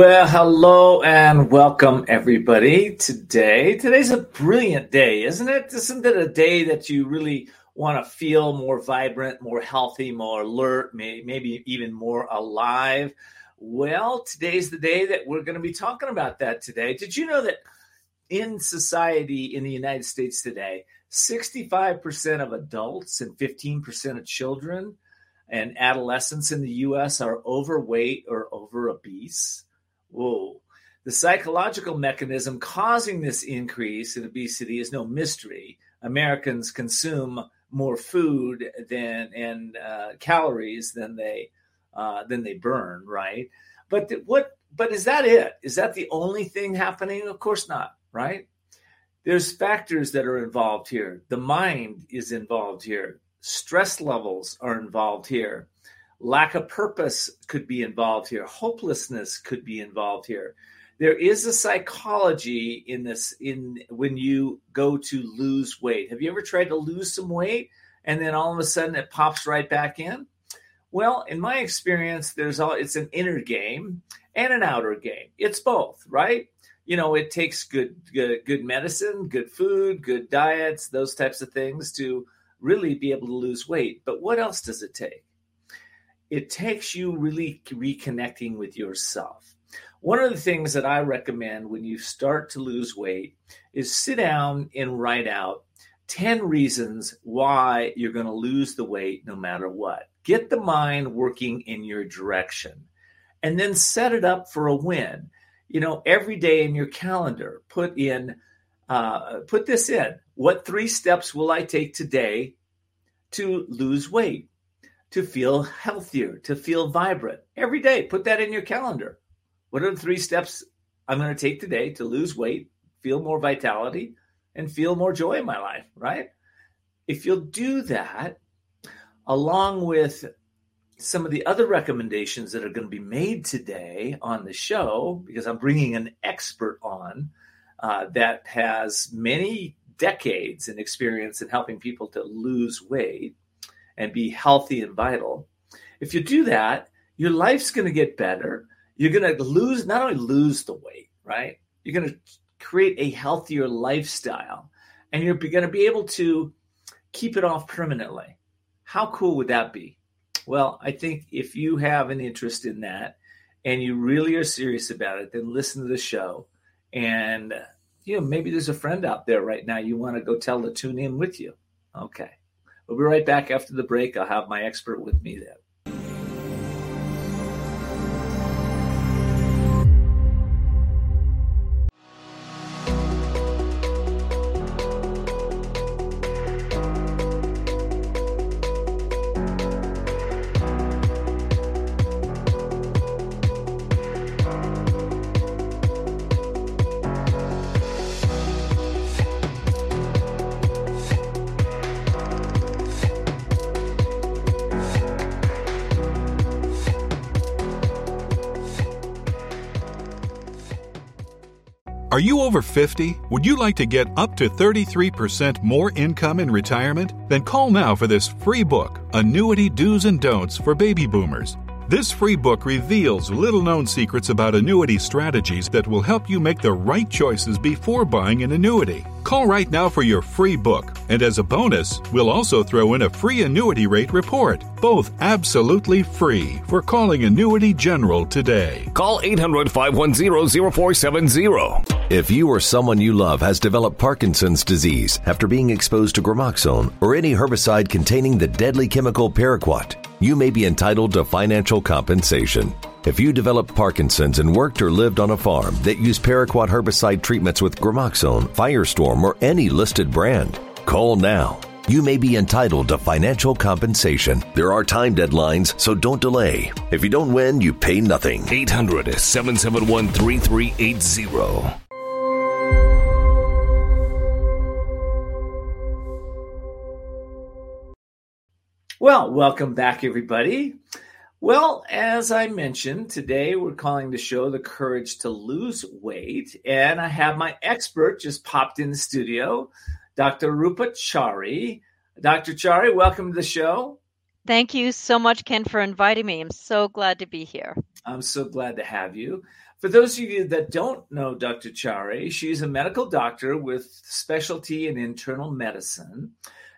Well, hello and welcome everybody today. Today's a brilliant day, isn't it? Isn't it a day that you really want to feel more vibrant, more healthy, more alert, maybe even more alive? Well, today's the day that we're going to be talking about that today. Did you know that in society in the United States today, 65% of adults and 15% of children and adolescents in the US are overweight or over obese? Whoa. The psychological mechanism causing this increase in obesity is no mystery. Americans consume more food than and uh, calories than they uh, than they burn, right? But th- what? But is that it? Is that the only thing happening? Of course not, right? There's factors that are involved here. The mind is involved here. Stress levels are involved here. Lack of purpose could be involved here. Hopelessness could be involved here. There is a psychology in this in when you go to lose weight. Have you ever tried to lose some weight and then all of a sudden it pops right back in? Well, in my experience, there's all it's an inner game and an outer game. It's both, right? You know, it takes good, good good medicine, good food, good diets, those types of things to really be able to lose weight. But what else does it take? It takes you really reconnecting with yourself. One of the things that I recommend when you start to lose weight is sit down and write out 10 reasons why you're going to lose the weight no matter what. Get the mind working in your direction and then set it up for a win. You know, every day in your calendar, put in, uh, put this in. What three steps will I take today to lose weight? To feel healthier, to feel vibrant every day. Put that in your calendar. What are the three steps I'm going to take today to lose weight, feel more vitality, and feel more joy in my life, right? If you'll do that, along with some of the other recommendations that are going to be made today on the show, because I'm bringing an expert on uh, that has many decades in experience in helping people to lose weight and be healthy and vital, if you do that, your life's going to get better. You're going to lose, not only lose the weight, right? You're going to create a healthier lifestyle and you're going to be able to keep it off permanently. How cool would that be? Well, I think if you have an interest in that and you really are serious about it, then listen to the show. And, you know, maybe there's a friend out there right now you want to go tell to tune in with you. Okay. We'll be right back after the break. I'll have my expert with me then. Are you over 50? Would you like to get up to 33% more income in retirement? Then call now for this free book, Annuity Do's and Don'ts for Baby Boomers. This free book reveals little known secrets about annuity strategies that will help you make the right choices before buying an annuity. Call right now for your free book, and as a bonus, we'll also throw in a free annuity rate report. Both absolutely free for calling Annuity General today. Call 800 510 0470. If you or someone you love has developed Parkinson's disease after being exposed to Gramoxone or any herbicide containing the deadly chemical paraquat, you may be entitled to financial compensation. If you developed Parkinson's and worked or lived on a farm that used paraquat herbicide treatments with Gramoxone, Firestorm, or any listed brand, call now. You may be entitled to financial compensation. There are time deadlines, so don't delay. If you don't win, you pay nothing. 800 771 3380. Well, welcome back, everybody. Well, as I mentioned, today we're calling the show The Courage to Lose Weight. And I have my expert just popped in the studio, Dr. Rupa Chari. Dr. Chari, welcome to the show. Thank you so much, Ken, for inviting me. I'm so glad to be here. I'm so glad to have you. For those of you that don't know Dr. Chari, she's a medical doctor with specialty in internal medicine.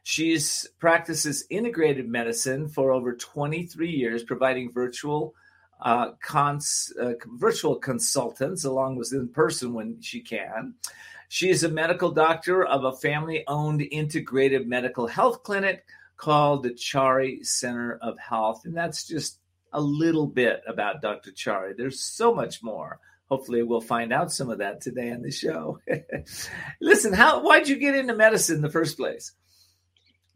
She's practices integrated medicine for over 23 years, providing virtual uh, cons, uh, virtual consultants along with in person when she can. She is a medical doctor of a family owned integrated medical health clinic called the Chari Center of Health. And that's just a little bit about Dr. Chari. There's so much more. Hopefully, we'll find out some of that today on the show. Listen, how why'd you get into medicine in the first place?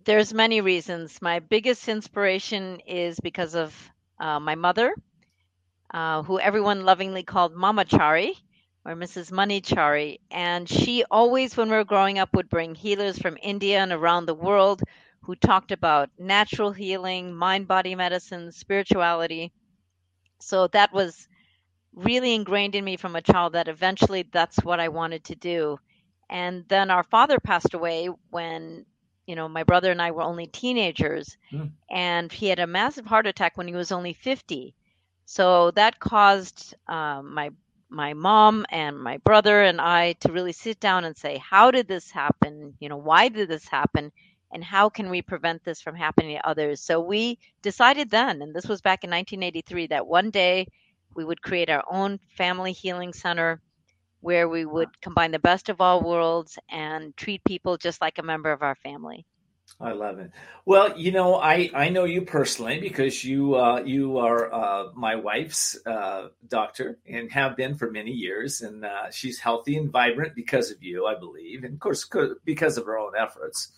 There's many reasons. My biggest inspiration is because of uh, my mother, uh, who everyone lovingly called Mama Chari or Mrs. Money Chari. And she always, when we were growing up, would bring healers from India and around the world who talked about natural healing, mind body medicine, spirituality. So that was really ingrained in me from a child that eventually that's what I wanted to do. And then our father passed away when, you know, my brother and I were only teenagers. Mm. And he had a massive heart attack when he was only 50. So that caused um, my my mom and my brother and I to really sit down and say, how did this happen? You know, why did this happen? And how can we prevent this from happening to others? So we decided then, and this was back in 1983, that one day we would create our own family healing center where we would combine the best of all worlds and treat people just like a member of our family. I love it. Well, you know, I I know you personally because you uh, you are uh, my wife's uh, doctor and have been for many years, and uh, she's healthy and vibrant because of you, I believe, and of course because of her own efforts.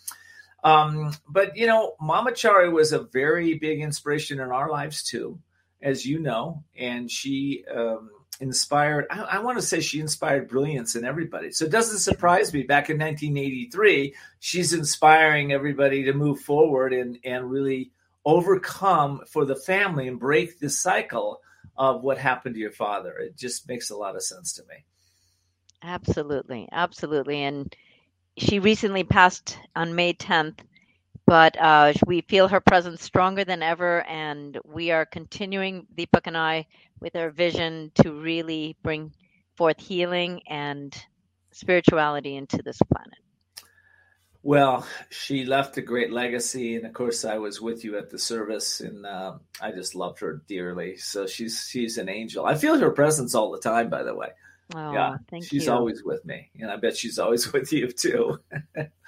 Um, but you know, Mama Chari was a very big inspiration in our lives too, as you know, and she um, inspired, I, I want to say she inspired brilliance in everybody. So it doesn't surprise me back in 1983, she's inspiring everybody to move forward and, and really overcome for the family and break the cycle of what happened to your father. It just makes a lot of sense to me. Absolutely. Absolutely. And she recently passed on May 10th but uh, we feel her presence stronger than ever, and we are continuing, Deepak and I, with our vision to really bring forth healing and spirituality into this planet. Well, she left a great legacy, and of course, I was with you at the service, and uh, I just loved her dearly. So she's she's an angel. I feel her presence all the time. By the way, oh, yeah, she's you. always with me, and I bet she's always with you too. mm.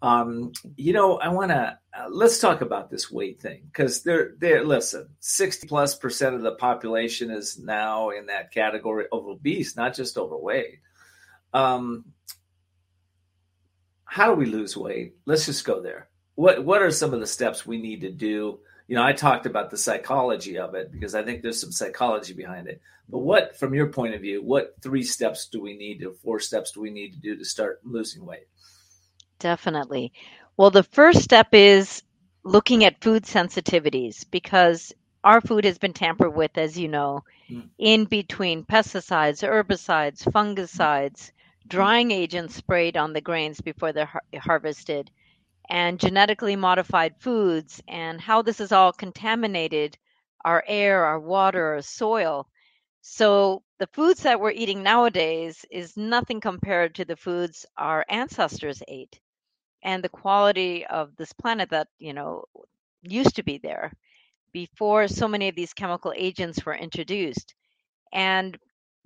Um, you know, I want to uh, let's talk about this weight thing because they're they're listen, sixty plus percent of the population is now in that category of obese, not just overweight. Um, how do we lose weight? Let's just go there. What what are some of the steps we need to do? You know, I talked about the psychology of it because I think there's some psychology behind it. But what, from your point of view, what three steps do we need to, four steps do we need to do to start losing weight? Definitely. Well, the first step is looking at food sensitivities because our food has been tampered with, as you know, mm. in between pesticides, herbicides, fungicides, drying agents sprayed on the grains before they're har- harvested, and genetically modified foods, and how this is all contaminated our air, our water, our soil. So the foods that we're eating nowadays is nothing compared to the foods our ancestors ate and the quality of this planet that you know used to be there before so many of these chemical agents were introduced and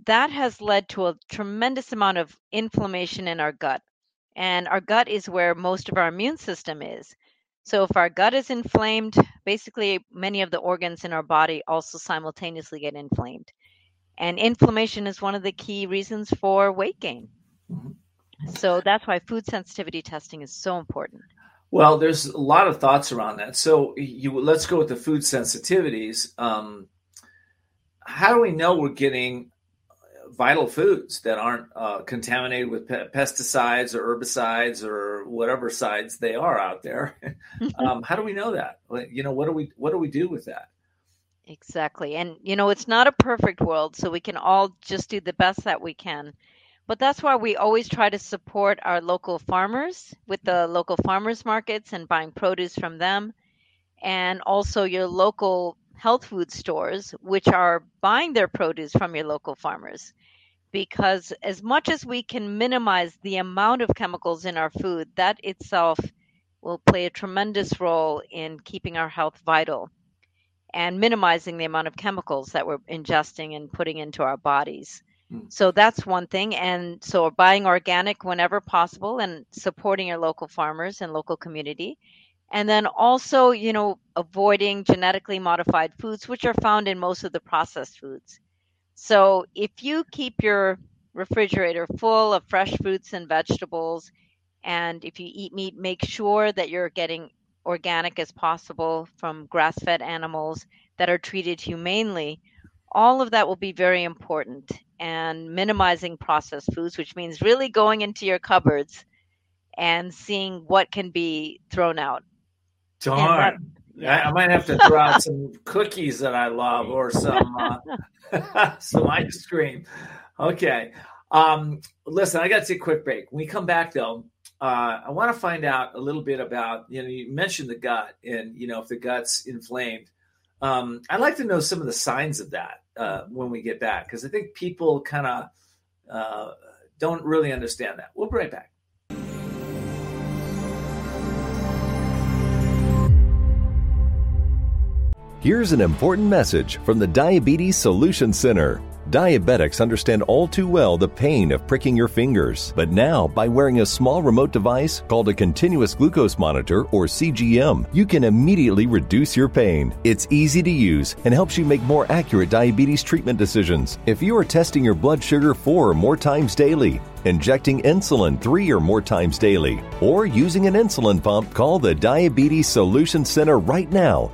that has led to a tremendous amount of inflammation in our gut and our gut is where most of our immune system is so if our gut is inflamed basically many of the organs in our body also simultaneously get inflamed and inflammation is one of the key reasons for weight gain mm-hmm. So that's why food sensitivity testing is so important. Well, there's a lot of thoughts around that. So you let's go with the food sensitivities. Um, how do we know we're getting vital foods that aren't uh, contaminated with pe- pesticides or herbicides or whatever sides they are out there? um, how do we know that? You know, what do we what do we do with that? Exactly, and you know, it's not a perfect world, so we can all just do the best that we can. But that's why we always try to support our local farmers with the local farmers markets and buying produce from them. and also your local health food stores, which are buying their produce from your local farmers. Because as much as we can minimize the amount of chemicals in our food, that itself will play a tremendous role in keeping our health vital and minimizing the amount of chemicals that we're ingesting and putting into our bodies. Mm. So that's one thing. And so buying organic whenever possible and supporting your local farmers and local community. And then also, you know, avoiding genetically modified foods, which are found in most of the processed foods. So if you keep your refrigerator full of fresh fruits and vegetables, and if you eat meat, make sure that you're getting organic as possible from grass fed animals that are treated humanely. All of that will be very important. And minimizing processed foods, which means really going into your cupboards and seeing what can be thrown out. Darn. yeah. I might have to throw out some cookies that I love or some uh, some ice cream. Okay. Um, listen, I got to take a quick break. When we come back, though, uh, I want to find out a little bit about, you know, you mentioned the gut and, you know, if the gut's inflamed. Um, I'd like to know some of the signs of that uh, when we get back, because I think people kind of uh, don't really understand that. We'll be right back. Here's an important message from the Diabetes Solution Center. Diabetics understand all too well the pain of pricking your fingers, but now by wearing a small remote device called a continuous glucose monitor or CGM, you can immediately reduce your pain. It's easy to use and helps you make more accurate diabetes treatment decisions. If you are testing your blood sugar four or more times daily, injecting insulin three or more times daily, or using an insulin pump, call the Diabetes Solution Center right now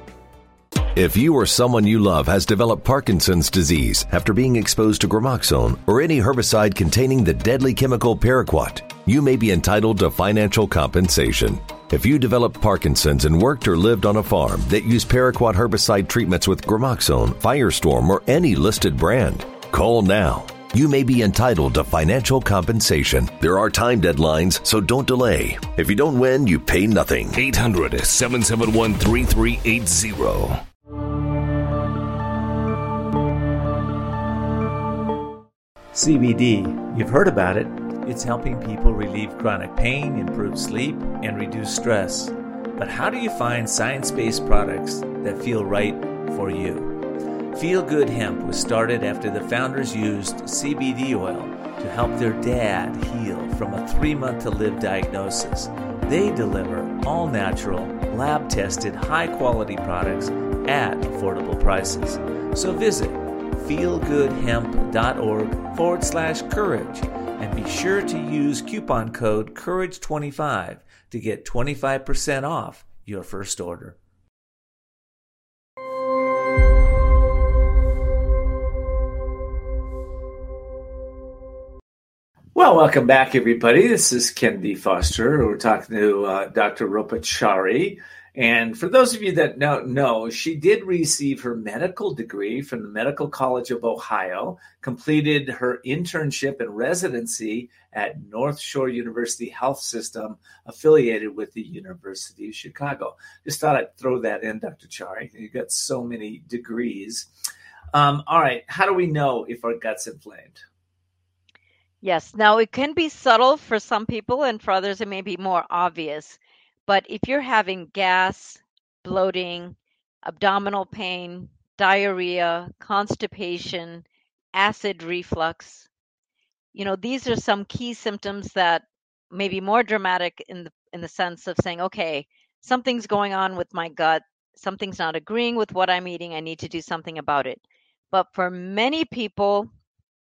if you or someone you love has developed Parkinson's disease after being exposed to gramoxone or any herbicide containing the deadly chemical paraquat, you may be entitled to financial compensation. If you developed Parkinson's and worked or lived on a farm that used paraquat herbicide treatments with gramoxone, Firestorm, or any listed brand, call now. You may be entitled to financial compensation. There are time deadlines, so don't delay. If you don't win, you pay nothing. 800 771 3380. CBD, you've heard about it. It's helping people relieve chronic pain, improve sleep, and reduce stress. But how do you find science based products that feel right for you? Feel Good Hemp was started after the founders used CBD oil to help their dad heal from a three month to live diagnosis. They deliver all natural, lab tested, high quality products at affordable prices. So visit feelgoodhemp.org forward slash courage and be sure to use coupon code courage25 to get 25% off your first order. Well, welcome back, everybody. This is Ken D. Foster. We're talking to uh, Dr. Rupa Chari. And for those of you that don't know, she did receive her medical degree from the Medical College of Ohio, completed her internship and residency at North Shore University Health System, affiliated with the University of Chicago. Just thought I'd throw that in, Dr. Chari. You've got so many degrees. Um, all right, how do we know if our gut's inflamed? Yes, now it can be subtle for some people, and for others, it may be more obvious. But if you're having gas, bloating, abdominal pain, diarrhea, constipation, acid reflux, you know, these are some key symptoms that may be more dramatic in the in the sense of saying, okay, something's going on with my gut, something's not agreeing with what I'm eating, I need to do something about it. But for many people,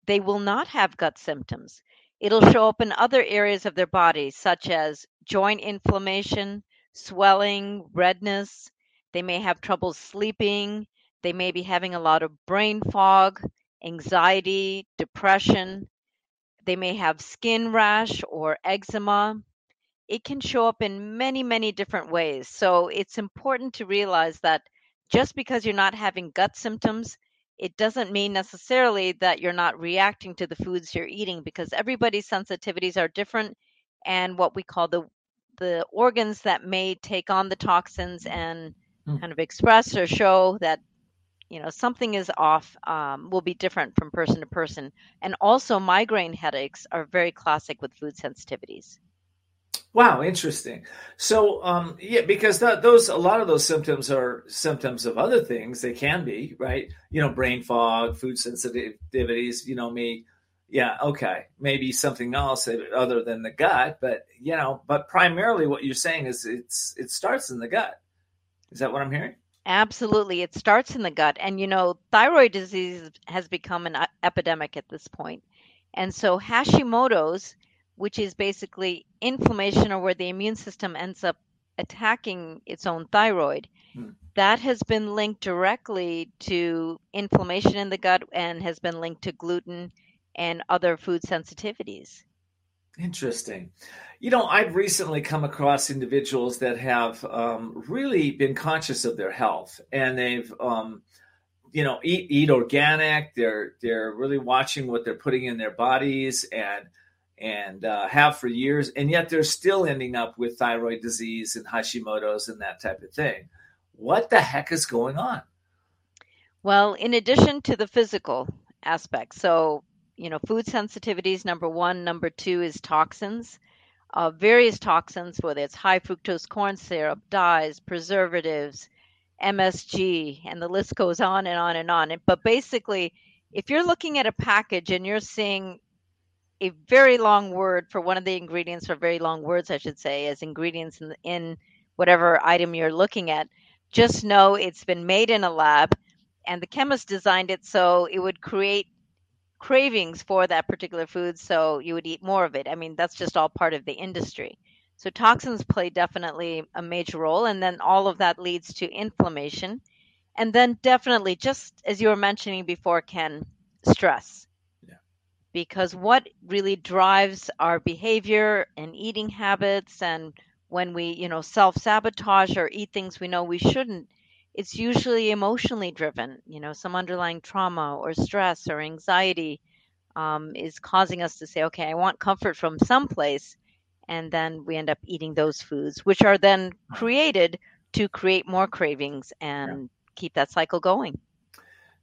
they will not have gut symptoms. It'll show up in other areas of their body, such as joint inflammation, swelling, redness. They may have trouble sleeping. They may be having a lot of brain fog, anxiety, depression. They may have skin rash or eczema. It can show up in many, many different ways. So it's important to realize that just because you're not having gut symptoms, it doesn't mean necessarily that you're not reacting to the foods you're eating because everybody's sensitivities are different and what we call the the organs that may take on the toxins and hmm. kind of express or show that you know something is off um, will be different from person to person and also migraine headaches are very classic with food sensitivities wow interesting. So um, yeah because that, those a lot of those symptoms are symptoms of other things. They can be right? You know brain fog food sensitivities you know me. Yeah okay. Maybe something else other than the gut but you know but primarily what you're saying is it's it starts in the gut. Is that what i'm hearing? Absolutely. It starts in the gut. And, you know, thyroid disease has become an epidemic at this point. And so Hashimoto's, which is basically inflammation or where the immune system ends up attacking its own thyroid, hmm. that has been linked directly to inflammation in the gut and has been linked to gluten and other food sensitivities. Interesting. You know, I've recently come across individuals that have um, really been conscious of their health, and they've, um, you know, eat eat organic. They're they're really watching what they're putting in their bodies, and and uh, have for years, and yet they're still ending up with thyroid disease and Hashimoto's and that type of thing. What the heck is going on? Well, in addition to the physical aspect, so you know, food sensitivities, number one. Number two is toxins. Uh, various toxins, whether it's high fructose corn syrup, dyes, preservatives, MSG, and the list goes on and on and on. But basically, if you're looking at a package and you're seeing a very long word for one of the ingredients, or very long words, I should say, as ingredients in, in whatever item you're looking at, just know it's been made in a lab and the chemist designed it so it would create cravings for that particular food so you would eat more of it. I mean that's just all part of the industry. So toxins play definitely a major role and then all of that leads to inflammation. And then definitely just as you were mentioning before ken stress. Because what really drives our behavior and eating habits and when we you know self sabotage or eat things we know we shouldn't it's usually emotionally driven. You know, some underlying trauma or stress or anxiety um, is causing us to say, okay, I want comfort from someplace. And then we end up eating those foods, which are then created to create more cravings and yeah. keep that cycle going.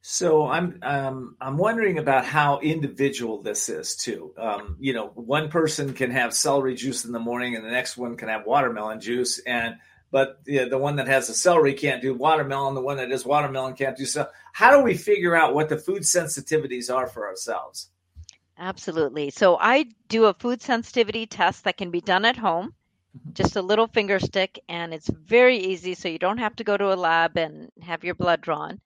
So I'm um, I'm wondering about how individual this is too. Um, you know, one person can have celery juice in the morning, and the next one can have watermelon juice, and but the, the one that has the celery can't do watermelon. The one that does watermelon can't do so. How do we figure out what the food sensitivities are for ourselves? Absolutely. So I do a food sensitivity test that can be done at home, mm-hmm. just a little finger stick, and it's very easy. So you don't have to go to a lab and have your blood drawn.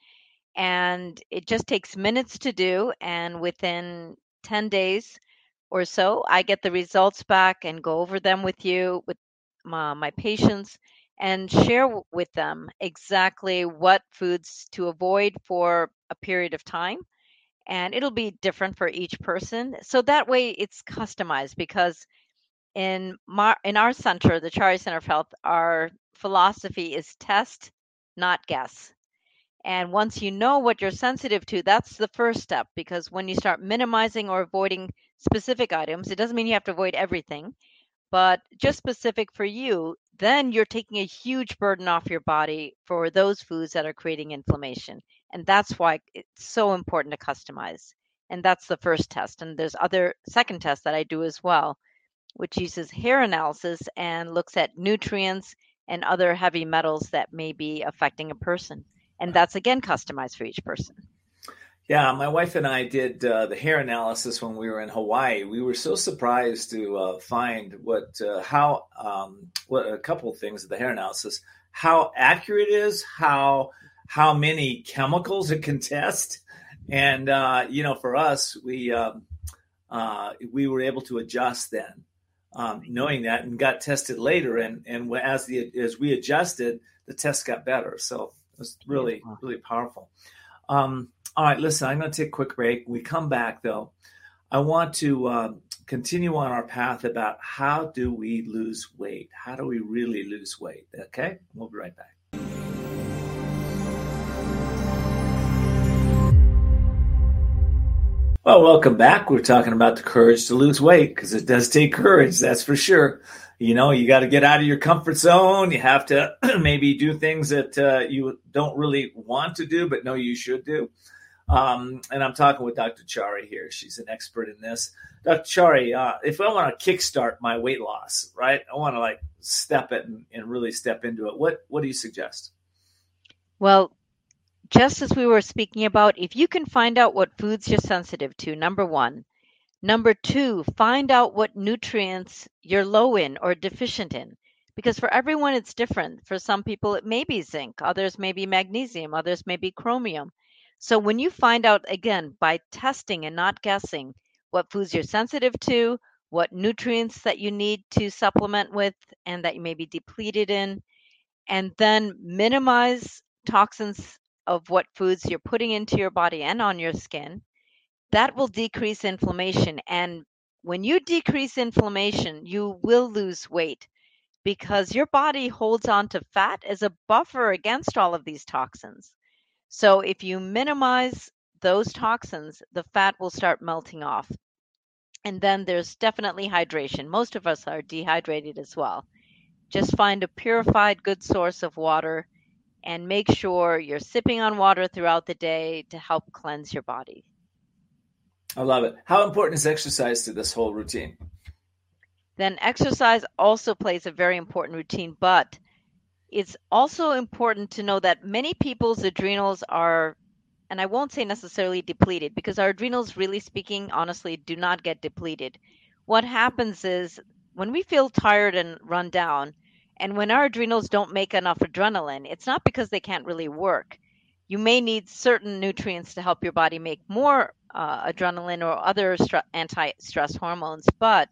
And it just takes minutes to do. And within 10 days or so, I get the results back and go over them with you, with my, my patients and share with them exactly what foods to avoid for a period of time. And it'll be different for each person. So that way it's customized because in my, in our center, the Chari Center of Health, our philosophy is test, not guess. And once you know what you're sensitive to, that's the first step because when you start minimizing or avoiding specific items, it doesn't mean you have to avoid everything, but just specific for you, then you're taking a huge burden off your body for those foods that are creating inflammation. And that's why it's so important to customize. And that's the first test. And there's other second test that I do as well, which uses hair analysis and looks at nutrients and other heavy metals that may be affecting a person. And that's again customized for each person. Yeah, my wife and I did uh, the hair analysis when we were in Hawaii. We were so surprised to uh, find what, uh, how, um, what a couple of things of the hair analysis, how accurate it is, how how many chemicals it can test, and uh, you know, for us, we um, uh, we were able to adjust then, um, knowing that, and got tested later, and and as the as we adjusted, the test got better. So was really really powerful. Um, all right, listen, I'm going to take a quick break. We come back though. I want to uh, continue on our path about how do we lose weight? How do we really lose weight? Okay, we'll be right back. Well, welcome back. We're talking about the courage to lose weight because it does take courage, that's for sure. You know, you got to get out of your comfort zone. You have to maybe do things that uh, you don't really want to do, but know you should do. Um, and I'm talking with Dr. Chari here. She's an expert in this. Dr. Chari, uh, if I want to kickstart my weight loss, right? I want to like step it and, and really step into it. What what do you suggest? Well, just as we were speaking about, if you can find out what foods you're sensitive to, number one. Number two, find out what nutrients you're low in or deficient in. Because for everyone, it's different. For some people, it may be zinc, others may be magnesium, others may be chromium. So when you find out, again, by testing and not guessing what foods you're sensitive to, what nutrients that you need to supplement with, and that you may be depleted in, and then minimize toxins of what foods you're putting into your body and on your skin, that will decrease inflammation. And when you decrease inflammation, you will lose weight because your body holds on to fat as a buffer against all of these toxins. So if you minimize those toxins, the fat will start melting off. And then there's definitely hydration. Most of us are dehydrated as well. Just find a purified, good source of water and make sure you're sipping on water throughout the day to help cleanse your body. I love it. How important is exercise to this whole routine? Then exercise also plays a very important routine, but it's also important to know that many people's adrenals are and I won't say necessarily depleted because our adrenals really speaking honestly do not get depleted. What happens is when we feel tired and run down and when our adrenals don't make enough adrenaline, it's not because they can't really work. You may need certain nutrients to help your body make more uh, adrenaline or other anti-stress hormones, but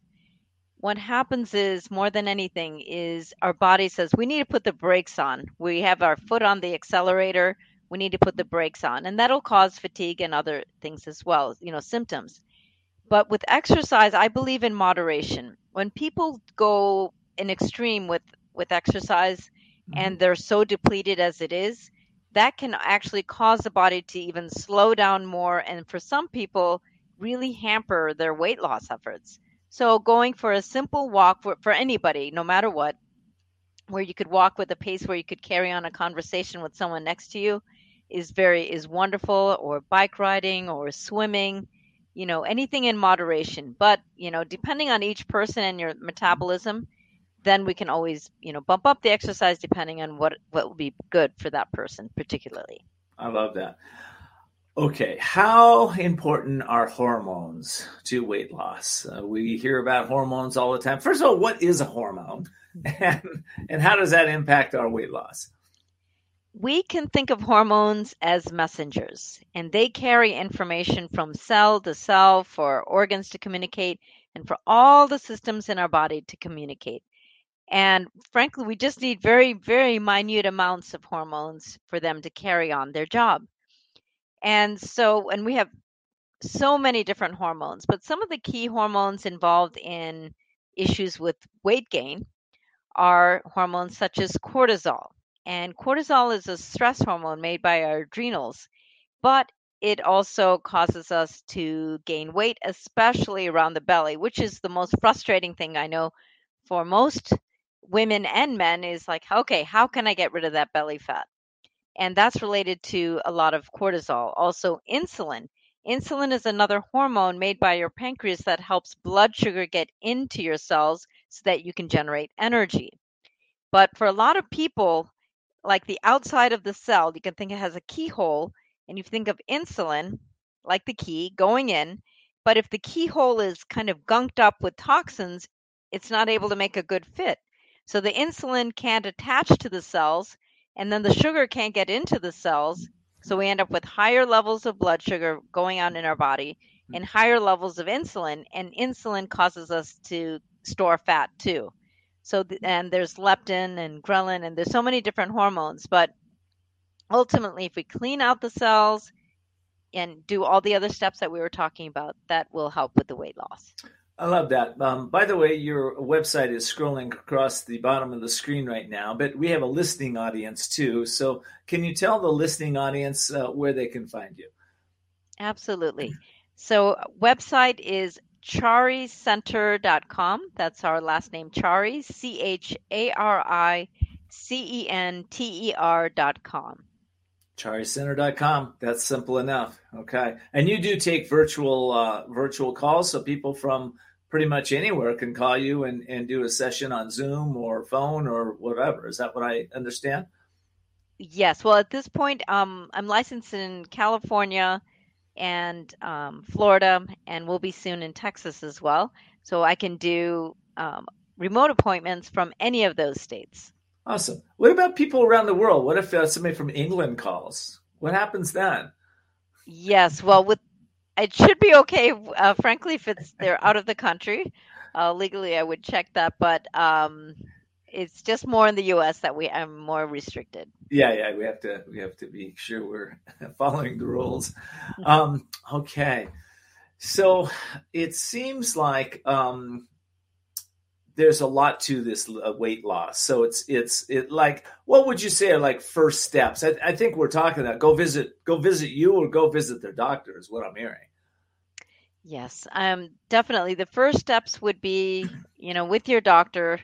what happens is more than anything is our body says we need to put the brakes on. We have our foot on the accelerator. We need to put the brakes on. And that'll cause fatigue and other things as well you know symptoms. But with exercise i believe in moderation. When people go in extreme with with exercise mm-hmm. and they're so depleted as it is that can actually cause the body to even slow down more and for some people really hamper their weight loss efforts. So going for a simple walk for, for anybody, no matter what, where you could walk with a pace where you could carry on a conversation with someone next to you is very is wonderful or bike riding or swimming you know anything in moderation. But you know depending on each person and your metabolism then we can always you know bump up the exercise depending on what what will be good for that person particularly i love that Okay, how important are hormones to weight loss? Uh, we hear about hormones all the time. First of all, what is a hormone, and and how does that impact our weight loss? We can think of hormones as messengers, and they carry information from cell to cell for organs to communicate and for all the systems in our body to communicate. And frankly, we just need very, very minute amounts of hormones for them to carry on their job. And so, and we have so many different hormones, but some of the key hormones involved in issues with weight gain are hormones such as cortisol. And cortisol is a stress hormone made by our adrenals, but it also causes us to gain weight, especially around the belly, which is the most frustrating thing I know for most women and men is like, okay, how can I get rid of that belly fat? and that's related to a lot of cortisol. Also, insulin. Insulin is another hormone made by your pancreas that helps blood sugar get into your cells so that you can generate energy. But for a lot of people, like the outside of the cell, you can think it has a keyhole, and you think of insulin like the key going in. But if the keyhole is kind of gunked up with toxins, it's not able to make a good fit. So the insulin can't attach to the cells and then the sugar can't get into the cells. So we end up with higher levels of blood sugar going on in our body and mm-hmm. higher levels of insulin. And insulin causes us to store fat too. So, mm-hmm. and there's leptin and ghrelin, and there's so many different hormones. But ultimately, if we clean out the cells and do all the other steps that we were talking about, that will help with the weight loss. I love that. Um, by the way, your website is scrolling across the bottom of the screen right now, but we have a listening audience too. So, can you tell the listening audience uh, where they can find you? Absolutely. So, website is charicenter.com. That's our last name, Chari, C H A R I C E N T E R.com. charicenter.com. That's simple enough. Okay. And you do take virtual uh, virtual calls, so people from pretty much anywhere can call you and, and do a session on Zoom or phone or whatever. Is that what I understand? Yes. Well, at this point, um, I'm licensed in California and um, Florida, and we'll be soon in Texas as well. So I can do um, remote appointments from any of those states. Awesome. What about people around the world? What if uh, somebody from England calls? What happens then? Yes. Well, with it should be okay. Uh, frankly, if it's they're out of the country, uh, legally I would check that, but um, it's just more in the U.S. that we are more restricted. Yeah, yeah, we have to we have to be sure we're following the rules. Um, okay, so it seems like um, there's a lot to this uh, weight loss. So it's it's it like what would you say are like first steps? I, I think we're talking about go visit go visit you or go visit their doctor is what I'm hearing. Yes, um, definitely. The first steps would be, you know, with your doctor.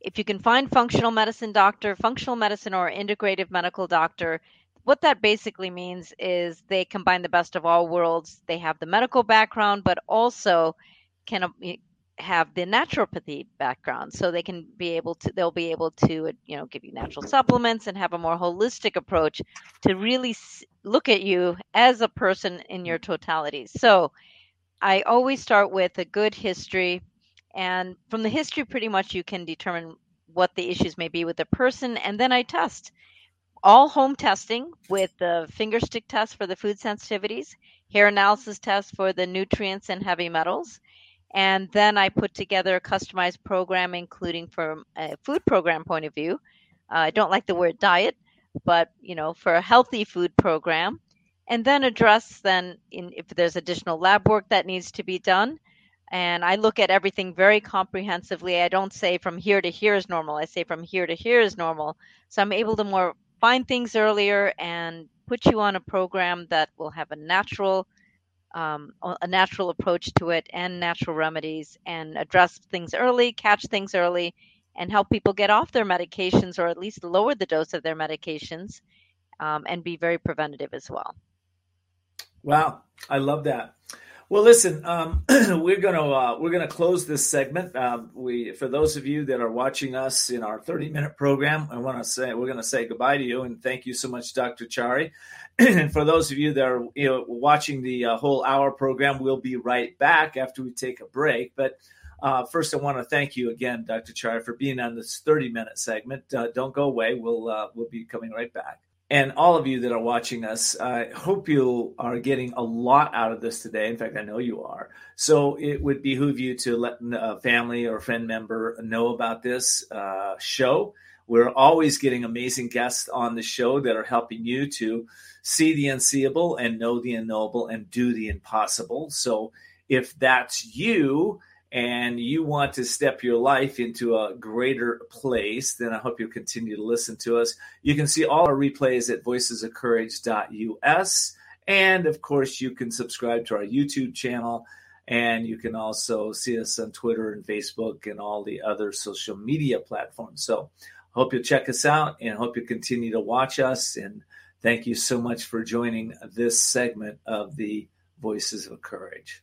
If you can find functional medicine doctor, functional medicine or integrative medical doctor, what that basically means is they combine the best of all worlds. They have the medical background, but also can uh, have the naturopathy background so they can be able to they'll be able to you know give you natural supplements and have a more holistic approach to really look at you as a person in your totality. So i always start with a good history and from the history pretty much you can determine what the issues may be with the person and then i test. All home testing with the finger stick test for the food sensitivities hair analysis test for the nutrients and heavy metals and then I put together a customized program, including from a food program point of view. Uh, I don't like the word diet, but you know, for a healthy food program, and then address then in, if there's additional lab work that needs to be done. And I look at everything very comprehensively. I don't say from here to here is normal. I say from here to here is normal. So I'm able to more find things earlier and put you on a program that will have a natural um, a natural approach to it and natural remedies and address things early, catch things early, and help people get off their medications or at least lower the dose of their medications um, and be very preventative as well. Wow, I love that. Well, listen, um, we're gonna uh, we're gonna close this segment. Um, we for those of you that are watching us in our 30 minute program, I want to say we're gonna say goodbye to you and thank you so much, Dr. Chari. And for those of you that are you know watching the uh, whole hour program, we'll be right back after we take a break. But uh, first, I want to thank you again, Dr. Chari, for being on this 30 minute segment. Uh, don't go away. We'll uh, we'll be coming right back and all of you that are watching us, I hope you are getting a lot out of this today. In fact, I know you are. So it would behoove you to let a family or friend member know about this uh, show. We're always getting amazing guests on the show that are helping you to see the unseeable and know the unknowable and do the impossible. So if that's you, and you want to step your life into a greater place, then I hope you'll continue to listen to us. You can see all our replays at voicesofcourage.us. And of course, you can subscribe to our YouTube channel. And you can also see us on Twitter and Facebook and all the other social media platforms. So, hope you'll check us out and hope you continue to watch us. And thank you so much for joining this segment of the Voices of Courage.